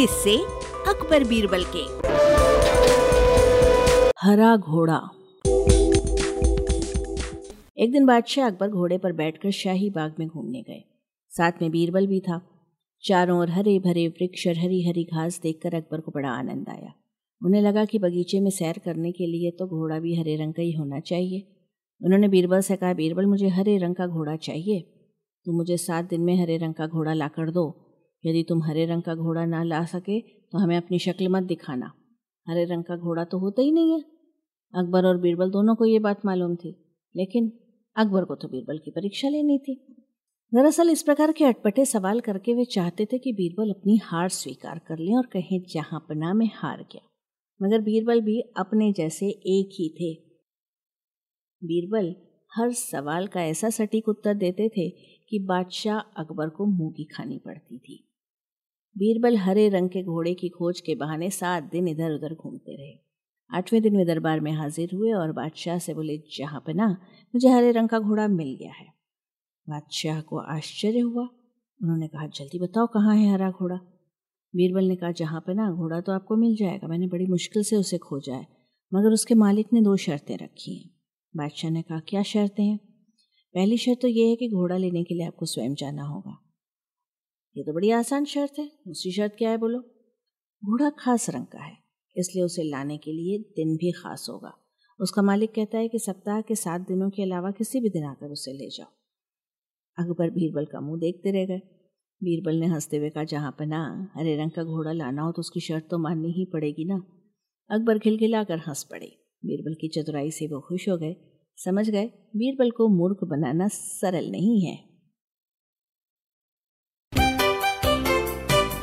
किससे अकबर बीरबल के। हरा घोड़ा। एक दिन बादशाह अकबर घोड़े पर बैठकर शाही बाग में घूमने गए। साथ में बीरबल भी था। चारों ओर हरे भरे वृक्ष और हरी हरी घास देखकर अकबर को बड़ा आनंद आया। उन्हें लगा कि बगीचे में सैर करने के लिए तो घोड़ा भी हरे रंग का ही होना चाहिए। उन्होंने बीरबल से कहा, बीरबल, मुझे हरे रंग का घोड़ा चाहिए। तुम मुझे सात दिन में हरे रंग का घोड़ा ला कर दो। यदि तुम हरे रंग का घोड़ा ना ला सके तो हमें अपनी शक्ल मत दिखाना। हरे रंग का घोड़ा तो होता ही नहीं है। अकबर और बीरबल दोनों को ये बात मालूम थी, लेकिन अकबर को तो बीरबल की परीक्षा लेनी थी। दरअसल इस प्रकार के अटपटे सवाल करके वे चाहते थे कि बीरबल अपनी हार स्वीकार कर लें और कहें, जहाँ पना में हार गया। मगर बीरबल भी अपने जैसे एक ही थे। बीरबल हर सवाल का ऐसा सटीक उत्तर देते थे कि बादशाह अकबर को मुँह की खानी पड़ती थी। बीरबल हरे रंग के घोड़े की खोज के बहाने सात दिन इधर उधर घूमते रहे। आठवें दिन वे दरबार में हाजिर हुए और बादशाह से बोले, जहाँ पना, मुझे हरे रंग का घोड़ा मिल गया है। बादशाह को आश्चर्य हुआ। उन्होंने कहा, जल्दी बताओ कहाँ है हरा घोड़ा? बीरबल ने कहा, जहाँ पे ना घोड़ा तो आपको मिल जाएगा। मैंने बड़ी मुश्किल से उसे खोजा है, मगर उसके मालिक ने दो शर्तें रखी हैं। बादशाह ने कहा, क्या शर्तें हैं? पहली शर्त तो ये है कि घोड़ा लेने के लिए आपको स्वयं जाना होगा। ये तो बड़ी आसान शर्त है। दूसरी शर्त क्या है बोलो? घोड़ा खास रंग का है, इसलिए उसे लाने के लिए दिन भी खास होगा। उसका मालिक कहता है कि सप्ताह के सात दिनों के अलावा किसी भी दिन आकर उसे ले जाओ। अकबर बीरबल का मुँह देखते रह गए। बीरबल ने हँसते हुए कहा, जहाँ पर ना हरे रंग का घोड़ा लाना हो तो उसकी शर्त तो माननी ही पड़ेगी ना? अकबर खिलखिलाकर हंस पड़े। बीरबल की चतुराई से वो खुश हो गए। समझ गए, बीरबल को मूर्ख बनाना सरल नहीं है।